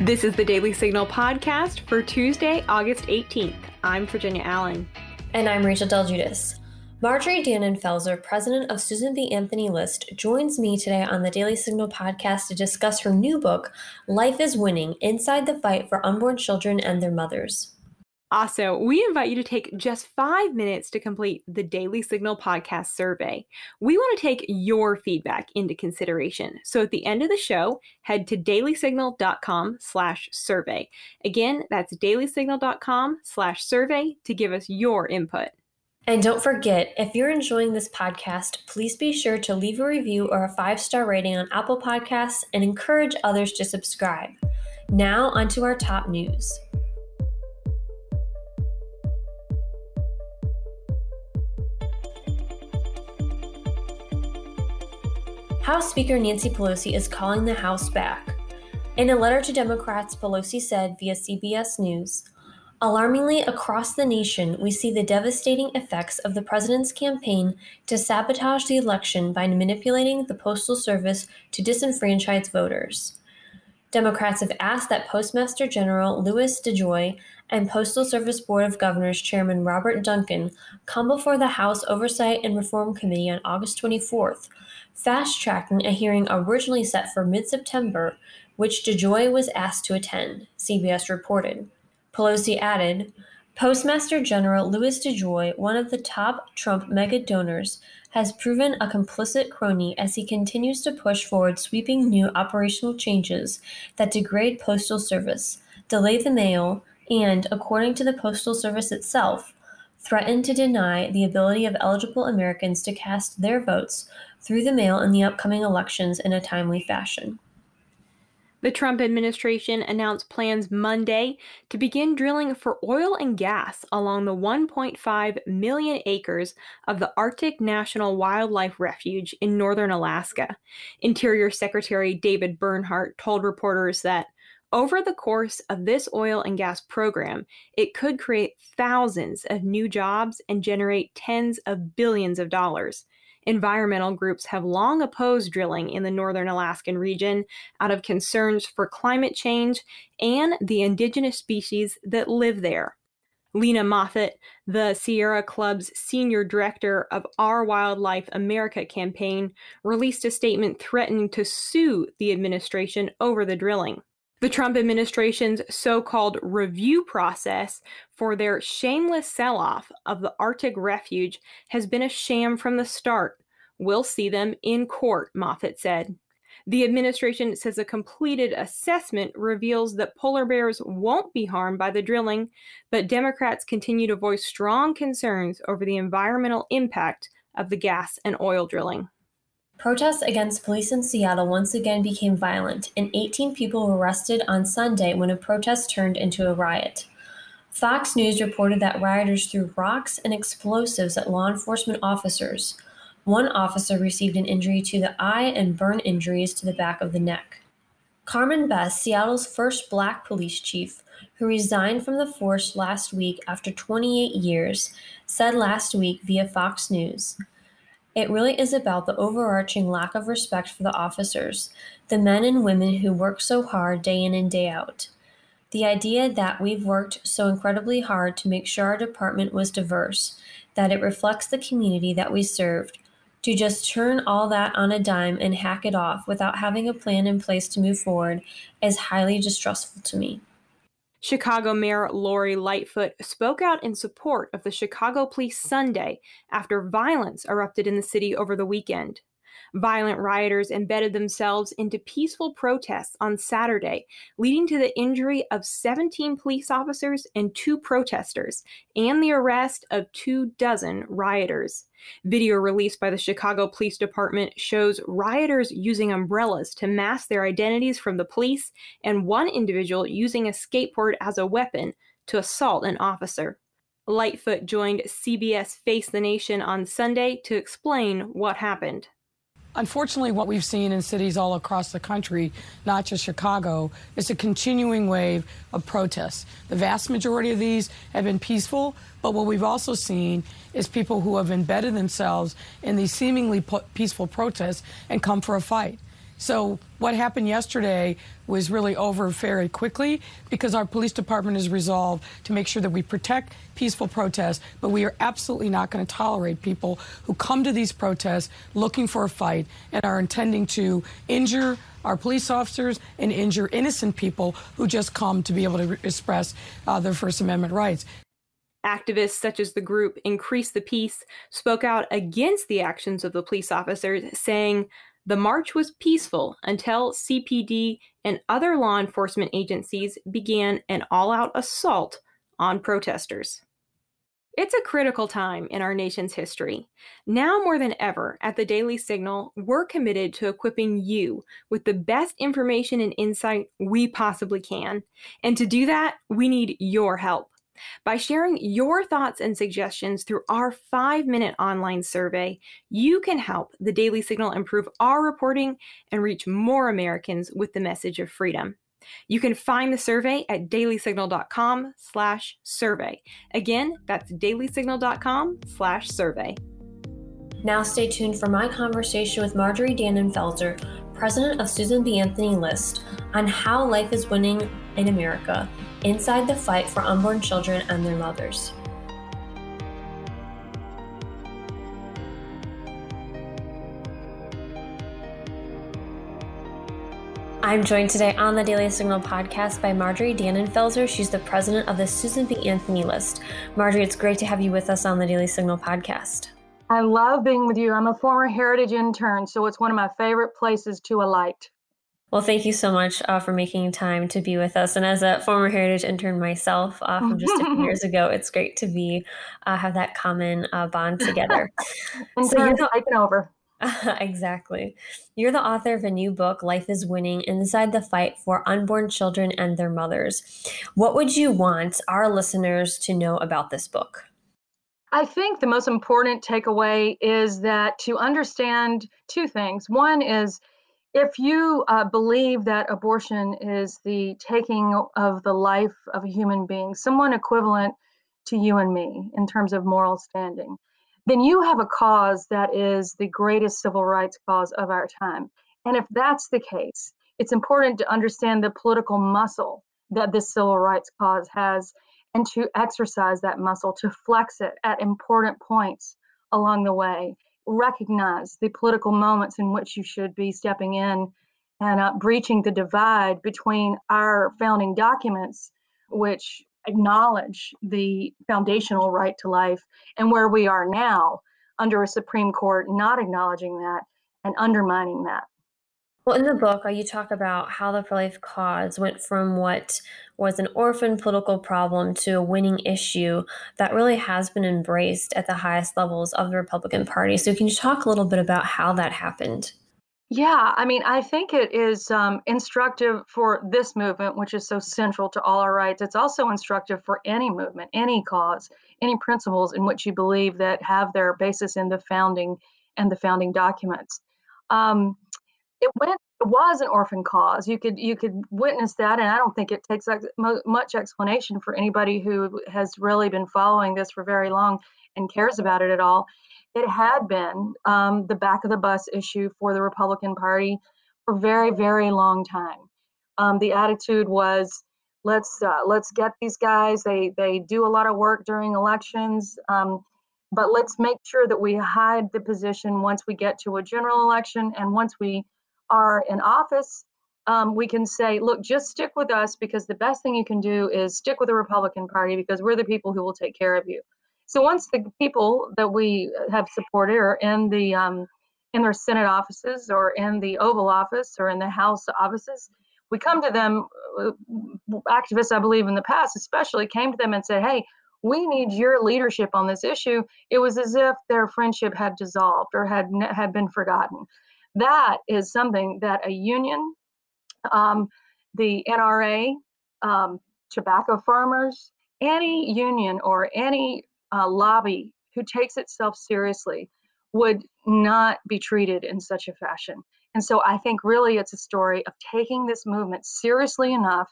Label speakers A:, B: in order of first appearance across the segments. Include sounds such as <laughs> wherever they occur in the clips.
A: This is the Daily Signal podcast for Tuesday, August 18th. I'm Virginia Allen.
B: And I'm Rachel Del Guidice. Marjorie Dannenfelser, president of Susan B. Anthony List, joins me today on the Daily Signal podcast to discuss her new book, Life is Winning Inside the Fight for Unborn Children and Their Mothers.
A: Also, we invite you to take just five minutes to complete the Daily Signal podcast survey. We want to take your feedback into consideration. So at the end of the show, head to dailysignal.com slash survey. Again, that's dailysignal.com slash survey to give us your input.
B: And don't forget, if you're enjoying this podcast, please be sure to leave a review or a five star rating on Apple Podcasts and encourage others to subscribe. Now, onto our top news. House Speaker Nancy Pelosi is calling the House back. In a letter to Democrats, Pelosi said via CBS News Alarmingly, across the nation, we see the devastating effects of the president's campaign to sabotage the election by manipulating the Postal Service to disenfranchise voters. Democrats have asked that Postmaster General Louis DeJoy and Postal Service Board of Governors Chairman Robert Duncan come before the House Oversight and Reform Committee on August 24th fast tracking a hearing originally set for mid September, which DeJoy was asked to attend, CBS reported. Pelosi added, Postmaster General Louis DeJoy, one of the top Trump mega donors, has proven a complicit crony as he continues to push forward sweeping new operational changes that degrade Postal Service, delay the mail, and, according to the Postal Service itself, threatened to deny the ability of eligible Americans to cast their votes through the mail in the upcoming elections in a timely fashion.
A: The Trump administration announced plans Monday to begin drilling for oil and gas along the 1.5 million acres of the Arctic National Wildlife Refuge in northern Alaska. Interior Secretary David Bernhardt told reporters that over the course of this oil and gas program, it could create thousands of new jobs and generate tens of billions of dollars. Environmental groups have long opposed drilling in the northern Alaskan region out of concerns for climate change and the indigenous species that live there. Lena Moffitt, the Sierra Club's senior director of Our Wildlife America campaign, released a statement threatening to sue the administration over the drilling. The Trump administration's so called review process for their shameless sell off of the Arctic refuge has been a sham from the start. We'll see them in court, Moffitt said. The administration says a completed assessment reveals that polar bears won't be harmed by the drilling, but Democrats continue to voice strong concerns over the environmental impact of the gas and oil drilling.
B: Protests against police in Seattle once again became violent, and 18 people were arrested on Sunday when a protest turned into a riot. Fox News reported that rioters threw rocks and explosives at law enforcement officers. One officer received an injury to the eye and burn injuries to the back of the neck. Carmen Best, Seattle's first black police chief, who resigned from the force last week after 28 years, said last week via Fox News it really is about the overarching lack of respect for the officers, the men and women who work so hard day in and day out. The idea that we've worked so incredibly hard to make sure our department was diverse, that it reflects the community that we served, to just turn all that on a dime and hack it off without having a plan in place to move forward is highly distrustful to me.
A: Chicago Mayor Lori Lightfoot spoke out in support of the Chicago Police Sunday after violence erupted in the city over the weekend. Violent rioters embedded themselves into peaceful protests on Saturday, leading to the injury of 17 police officers and two protesters, and the arrest of two dozen rioters. Video released by the Chicago Police Department shows rioters using umbrellas to mask their identities from the police, and one individual using a skateboard as a weapon to assault an officer. Lightfoot joined CBS Face the Nation on Sunday to explain what happened.
C: Unfortunately, what we've seen in cities all across the country, not just Chicago, is a continuing wave of protests. The vast majority of these have been peaceful, but what we've also seen is people who have embedded themselves in these seemingly peaceful protests and come for a fight. So what happened yesterday was really over very quickly because our police department is resolved to make sure that we protect peaceful protests, but we are absolutely not going to tolerate people who come to these protests looking for a fight and are intending to injure our police officers and injure innocent people who just come to be able to express uh, their First Amendment rights.
A: Activists such as the group Increase the Peace spoke out against the actions of the police officers, saying the march was peaceful until CPD and other law enforcement agencies began an all out assault on protesters. It's a critical time in our nation's history. Now more than ever, at the Daily Signal, we're committed to equipping you with the best information and insight we possibly can. And to do that, we need your help. By sharing your thoughts and suggestions through our five minute online survey, you can help the Daily Signal improve our reporting and reach more Americans with the message of freedom. You can find the survey at dailysignal.com slash survey. Again, that's dailysignal.com slash survey.
B: Now stay tuned for my conversation with Marjorie Dannenfelser, president of Susan B. Anthony List, on how life is winning in America inside the fight for unborn children and their mothers. I'm joined today on the Daily Signal podcast by Marjorie Dannenfelser. She's the president of the Susan B. Anthony List. Marjorie, it's great to have you with us on the Daily Signal podcast.
D: I love being with you. I'm a former Heritage intern, so it's one of my favorite places to alight.
B: Well, thank you so much uh, for making time to be with us. And as a former Heritage intern myself uh, from just a few <laughs> years ago, it's great to be uh, have that common uh, bond together.
D: and <laughs> so you're taking over. <laughs>
B: exactly. You're the author of a new book, Life is Winning Inside the Fight for Unborn Children and Their Mothers. What would you want our listeners to know about this book?
D: I think the most important takeaway is that to understand two things. One is if you uh, believe that abortion is the taking of the life of a human being, someone equivalent to you and me in terms of moral standing, then you have a cause that is the greatest civil rights cause of our time. And if that's the case, it's important to understand the political muscle that this civil rights cause has and to exercise that muscle, to flex it at important points along the way recognize the political moments in which you should be stepping in and uh, breaching the divide between our founding documents, which acknowledge the foundational right to life, and where we are now under a Supreme Court not acknowledging that and undermining that.
B: Well, in the book, uh, you talk about how the pro life cause went from what was an orphan political problem to a winning issue that really has been embraced at the highest levels of the Republican Party. So, can you talk a little bit about how that happened?
D: Yeah, I mean, I think it is um, instructive for this movement, which is so central to all our rights. It's also instructive for any movement, any cause, any principles in which you believe that have their basis in the founding and the founding documents. Um, it went it was an orphan cause. You could you could witness that, and I don't think it takes ex- much explanation for anybody who has really been following this for very long and cares about it at all. It had been um, the back of the bus issue for the Republican Party for very very long time. Um, the attitude was let's uh, let's get these guys. They they do a lot of work during elections. Um, but let's make sure that we hide the position once we get to a general election and once we are in office, um, we can say, look, just stick with us because the best thing you can do is stick with the Republican Party because we're the people who will take care of you. So once the people that we have supported are in the um, in their Senate offices or in the Oval Office or in the House offices, we come to them. Uh, activists, I believe, in the past, especially, came to them and said, "Hey, we need your leadership on this issue." It was as if their friendship had dissolved or had had been forgotten. That is something that a union, um, the NRA, um, tobacco farmers, any union or any uh, lobby who takes itself seriously would not be treated in such a fashion. And so I think really it's a story of taking this movement seriously enough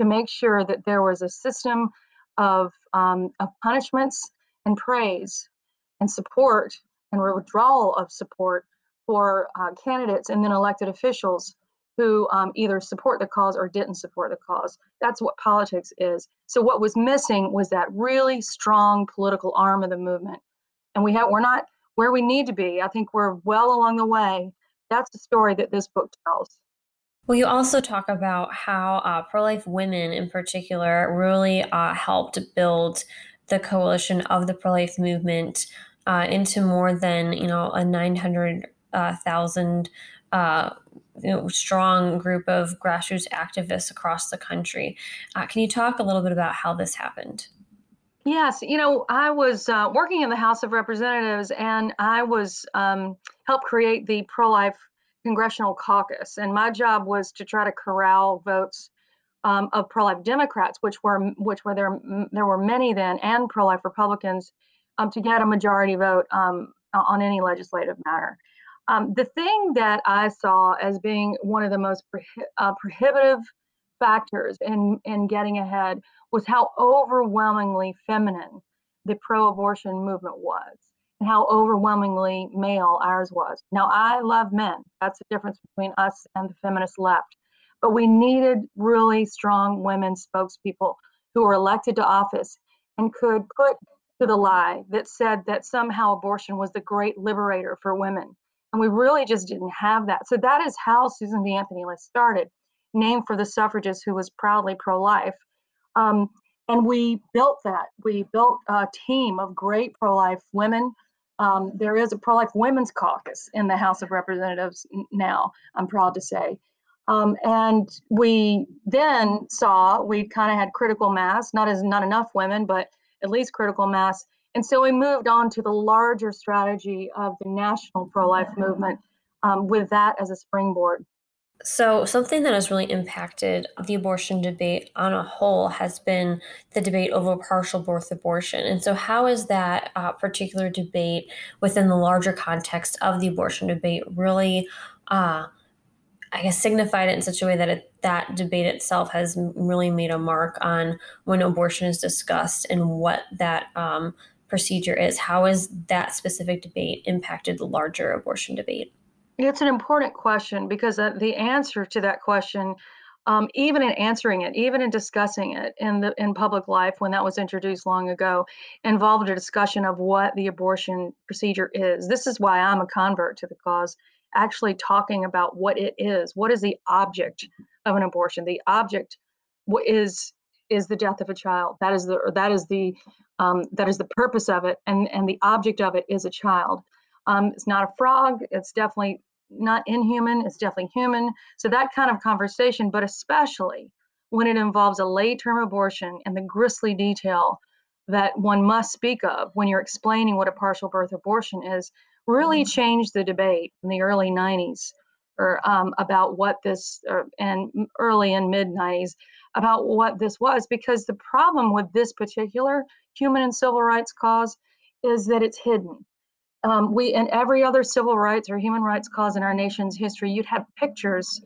D: to make sure that there was a system of, um, of punishments and praise and support and withdrawal of support for uh, candidates and then elected officials who um, either support the cause or didn't support the cause. That's what politics is. So what was missing was that really strong political arm of the movement, and we have we're not where we need to be. I think we're well along the way. That's the story that this book tells.
B: Well, you also talk about how uh, pro life women in particular really uh, helped build the coalition of the pro life movement uh, into more than, you know, a 900,000 uh, uh, you know, strong group of grassroots activists across the country. Uh, can you talk a little bit about how this happened?
D: Yes, you know, I was working in the House of Representatives and I was um, helped create the pro life congressional caucus, and my job was to try to corral votes um, of pro-life Democrats, which were which were there there were many then, and pro-life Republicans, um, to get a majority vote um, on any legislative matter. Um, the thing that I saw as being one of the most uh, prohibitive factors in in getting ahead was how overwhelmingly feminine the pro-abortion movement was and how overwhelmingly male ours was. Now, I love men. That's the difference between us and the feminist left. But we needed really strong women spokespeople who were elected to office and could put to the lie that said that somehow abortion was the great liberator for women. And we really just didn't have that. So that is how Susan B. Anthony List started, named for the suffragist who was proudly pro life. Um, and we built that. We built a team of great pro life women um, there is a pro life women's caucus in the House of Representatives now, I'm proud to say. Um, and we then saw we kind of had critical mass, not as not enough women, but at least critical mass. And so we moved on to the larger strategy of the national pro life movement um, with that as a springboard.
B: So, something that has really impacted the abortion debate on a whole has been the debate over partial birth abortion. And so, how is that uh, particular debate within the larger context of the abortion debate really, uh, I guess, signified it in such a way that it, that debate itself has really made a mark on when abortion is discussed and what that um, procedure is? How has that specific debate impacted the larger abortion debate?
D: It's an important question because uh, the answer to that question, um, even in answering it, even in discussing it in the in public life when that was introduced long ago, involved a discussion of what the abortion procedure is. This is why I'm a convert to the cause. Actually, talking about what it is. What is the object of an abortion? The object is is the death of a child. That is the that is the um, that is the purpose of it, and and the object of it is a child. Um, it's not a frog. It's definitely not inhuman. It's definitely human. So that kind of conversation, but especially when it involves a late term abortion and the grisly detail that one must speak of when you're explaining what a partial birth abortion is, really mm-hmm. changed the debate in the early 90s or um, about what this uh, and early and mid 90s about what this was because the problem with this particular human and civil rights cause is that it's hidden um, we in every other civil rights or human rights cause in our nation's history, you'd have pictures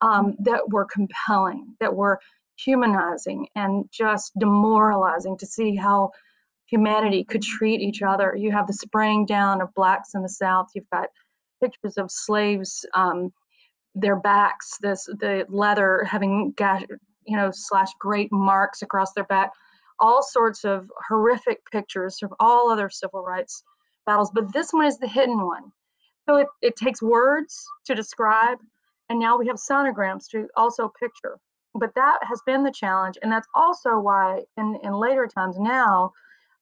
D: um, that were compelling, that were humanizing and just demoralizing to see how humanity could treat each other. You have the spraying down of blacks in the South. You've got pictures of slaves, um, their backs, this the leather having gash, you know, slash great marks across their back. All sorts of horrific pictures of all other civil rights battles, but this one is the hidden one. So it, it takes words to describe, and now we have sonograms to also picture. But that has been the challenge, and that's also why in, in later times now,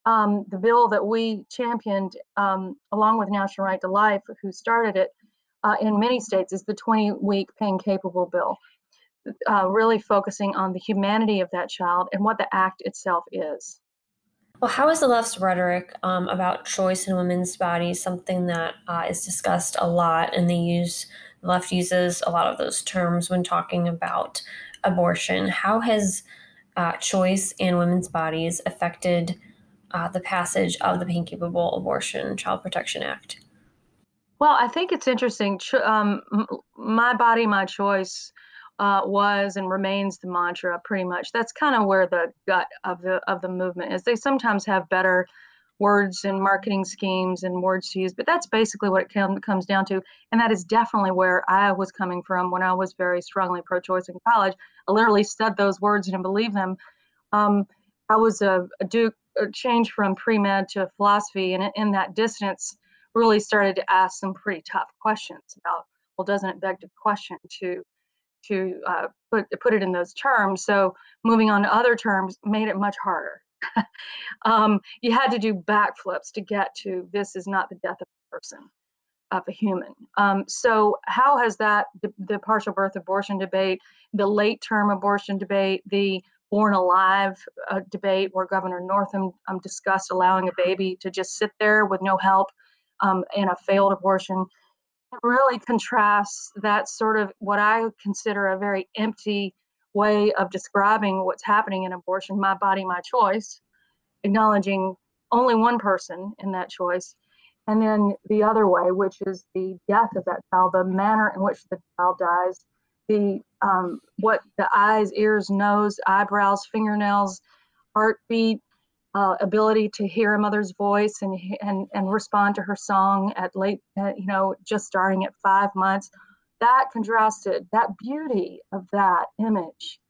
D: um, the bill that we championed um, along with National Right to Life, who started it uh, in many states, is the 20 week pain capable bill, uh, really focusing on the humanity of that child and what the act itself is.
B: Well, how is the left's rhetoric um, about choice in women's bodies something that uh, is discussed a lot, and they use the left uses a lot of those terms when talking about abortion? How has uh, choice in women's bodies affected uh, the passage of the Pain Capable Abortion Child Protection Act?
D: Well, I think it's interesting. Um, my body, my choice uh, was and remains the mantra pretty much. That's kind of where the gut of the of the movement is. They sometimes have better words and marketing schemes and words to use, but that's basically what it com- comes down to. And that is definitely where I was coming from when I was very strongly pro choice in college. I literally said those words and believed them. Um, I was a, a Duke, change from pre med to philosophy, and in that distance, really started to ask some pretty tough questions about well, doesn't it beg the question to to uh, put put it in those terms? So moving on to other terms made it much harder. <laughs> um, you had to do backflips to get to this is not the death of a person, of a human. Um, so, how has that, the, the, partial birth abortion debate, the late term abortion debate, the born alive uh, debate, where Governor Northam um, discussed allowing a baby to just sit there with no help um, in a failed abortion, it really contrasts that sort of what I consider a very empty way of describing what's happening in abortion my body, my choice, acknowledging only one person in that choice. And then the other way, which is the death of that child, the manner in which the child dies, the um, what the eyes, ears, nose, eyebrows, fingernails, heartbeat, uh, ability to hear a mother's voice and and and respond to her song at late, uh, you know, just starting at five months that contrasted that beauty of that image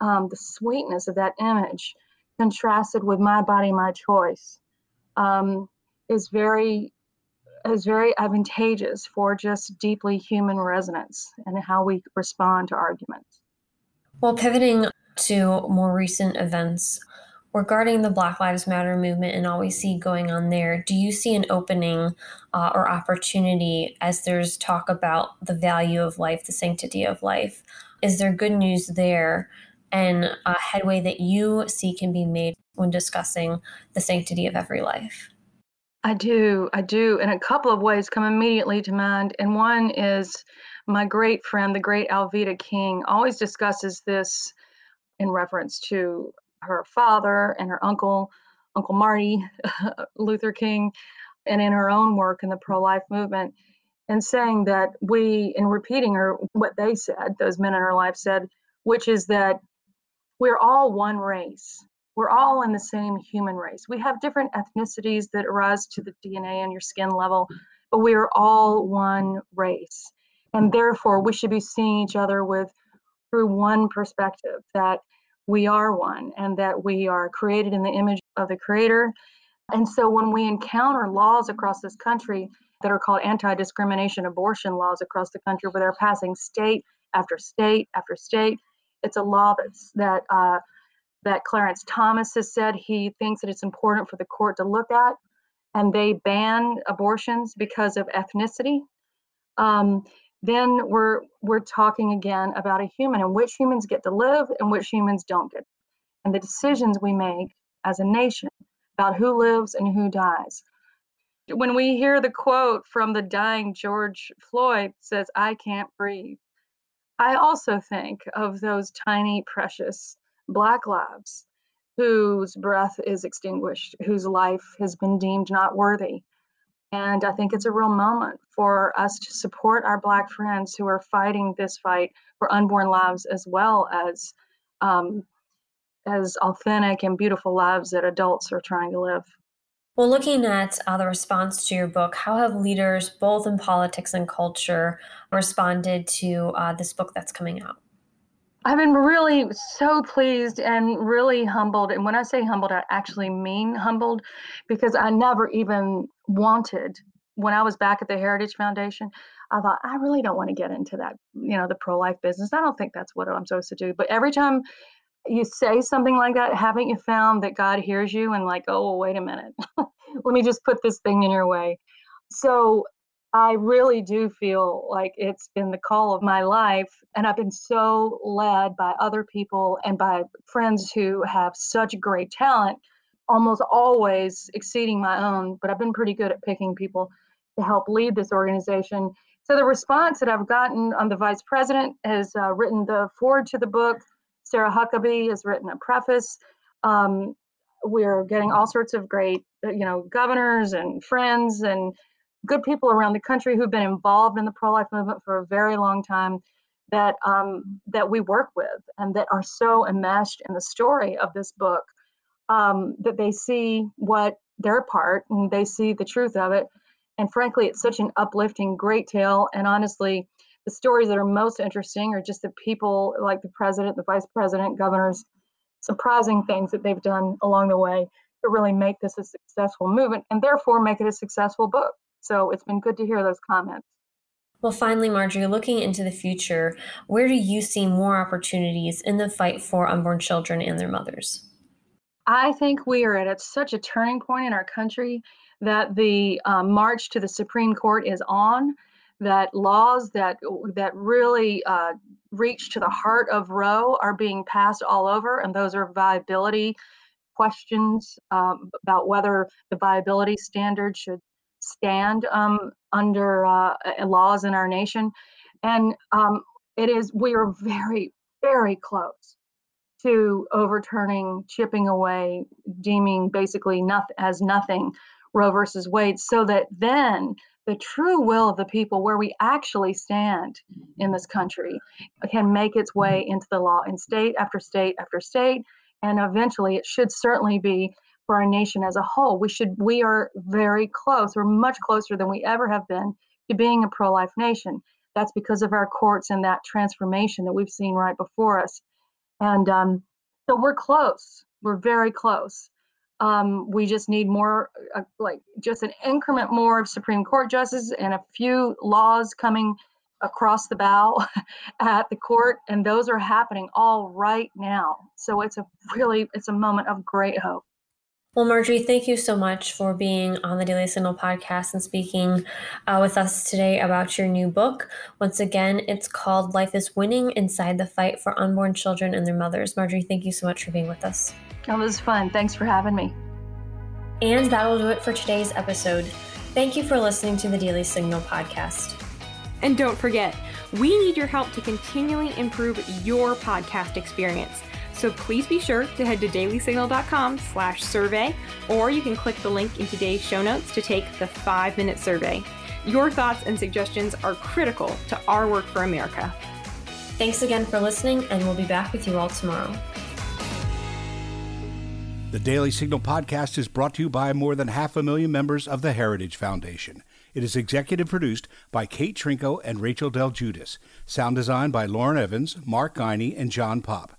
D: um, the sweetness of that image contrasted with my body my choice um, is very is very advantageous for just deeply human resonance and how we respond to arguments
B: well pivoting to more recent events regarding the Black Lives Matter movement and all we see going on there, do you see an opening uh, or opportunity as there's talk about the value of life, the sanctity of life? Is there good news there and a headway that you see can be made when discussing the sanctity of every life?
D: I do, I do, and a couple of ways come immediately to mind. And one is my great friend, the great Alveda King, always discusses this in reference to her father and her uncle, Uncle Marty <laughs> Luther King, and in her own work in the pro life movement, and saying that we, in repeating her, what they said, those men in her life said, which is that we're all one race. We're all in the same human race. We have different ethnicities that arise to the DNA and your skin level, but we are all one race. And therefore, we should be seeing each other with through one perspective that we are one and that we are created in the image of the creator. And so when we encounter laws across this country that are called anti discrimination abortion laws across the country, where they're passing state after state after state, it's a law that's, that, uh, that Clarence Thomas has said he thinks that it's important for the court to look at, and they ban abortions because of ethnicity. Um, then we're we're talking again about a human and which humans get to live and which humans don't get and the decisions we make as a nation about who lives and who dies when we hear the quote from the dying george floyd says i can't breathe i also think of those tiny precious black lives whose breath is extinguished whose life has been deemed not worthy and I think it's a real moment for us to support our Black friends who are fighting this fight for unborn lives as well as um, as authentic and beautiful lives that adults are trying to live.
B: Well, looking at uh, the response to your book, how have leaders, both in politics and culture, responded to uh, this book that's coming out?
D: I've been really so pleased and really humbled. And when I say humbled, I actually mean humbled because I never even wanted, when I was back at the Heritage Foundation, I thought, I really don't want to get into that, you know, the pro life business. I don't think that's what I'm supposed to do. But every time you say something like that, haven't you found that God hears you and, like, oh, wait a minute, <laughs> let me just put this thing in your way? So I really do feel like it's been the call of my life. And I've been so led by other people and by friends who have such great talent, almost always exceeding my own. But I've been pretty good at picking people to help lead this organization. So the response that I've gotten on the vice president has uh, written the foreword to the book. Sarah Huckabee has written a preface. Um, we're getting all sorts of great, uh, you know, governors and friends and good people around the country who've been involved in the pro-life movement for a very long time that um, that we work with and that are so enmeshed in the story of this book um, that they see what their part and they see the truth of it. And frankly, it's such an uplifting, great tale. And honestly, the stories that are most interesting are just the people like the president, the vice president, governors, surprising things that they've done along the way to really make this a successful movement and therefore make it a successful book. So it's been good to hear those comments.
B: Well, finally, Marjorie, looking into the future, where do you see more opportunities in the fight for unborn children and their mothers?
D: I think we are at such a turning point in our country that the um, march to the Supreme Court is on. That laws that that really uh, reach to the heart of Roe are being passed all over, and those are viability questions um, about whether the viability standard should stand um, under uh, laws in our nation. And um, it is, we are very, very close to overturning, chipping away, deeming basically nothing as nothing Roe versus Wade, so that then the true will of the people, where we actually stand in this country, can make its way into the law in state after state after state. And eventually, it should certainly be for our nation as a whole. We should we are very close. We're much closer than we ever have been to being a pro-life nation. That's because of our courts and that transformation that we've seen right before us. And um, so we're close. We're very close. Um, we just need more, uh, like just an increment more of Supreme Court justices and a few laws coming across the bow <laughs> at the court, and those are happening all right now. So it's a really, it's a moment of great hope.
B: Well, Marjorie, thank you so much for being on the Daily Signal podcast and speaking uh, with us today about your new book. Once again, it's called Life is Winning Inside the Fight for Unborn Children and Their Mothers. Marjorie, thank you so much for being with us.
D: That was fun. Thanks for having me.
B: And that'll do it for today's episode. Thank you for listening to the Daily Signal podcast.
A: And don't forget, we need your help to continually improve your podcast experience. So please be sure to head to dailysignal.com slash survey, or you can click the link in today's show notes to take the five minute survey. Your thoughts and suggestions are critical to our work for America.
B: Thanks again for listening, and we'll be back with you all tomorrow.
E: The Daily Signal podcast is brought to you by more than half a million members of the Heritage Foundation. It is executive produced by Kate Trinko and Rachel Del Guidice. Sound design by Lauren Evans, Mark Guiney, and John Pop.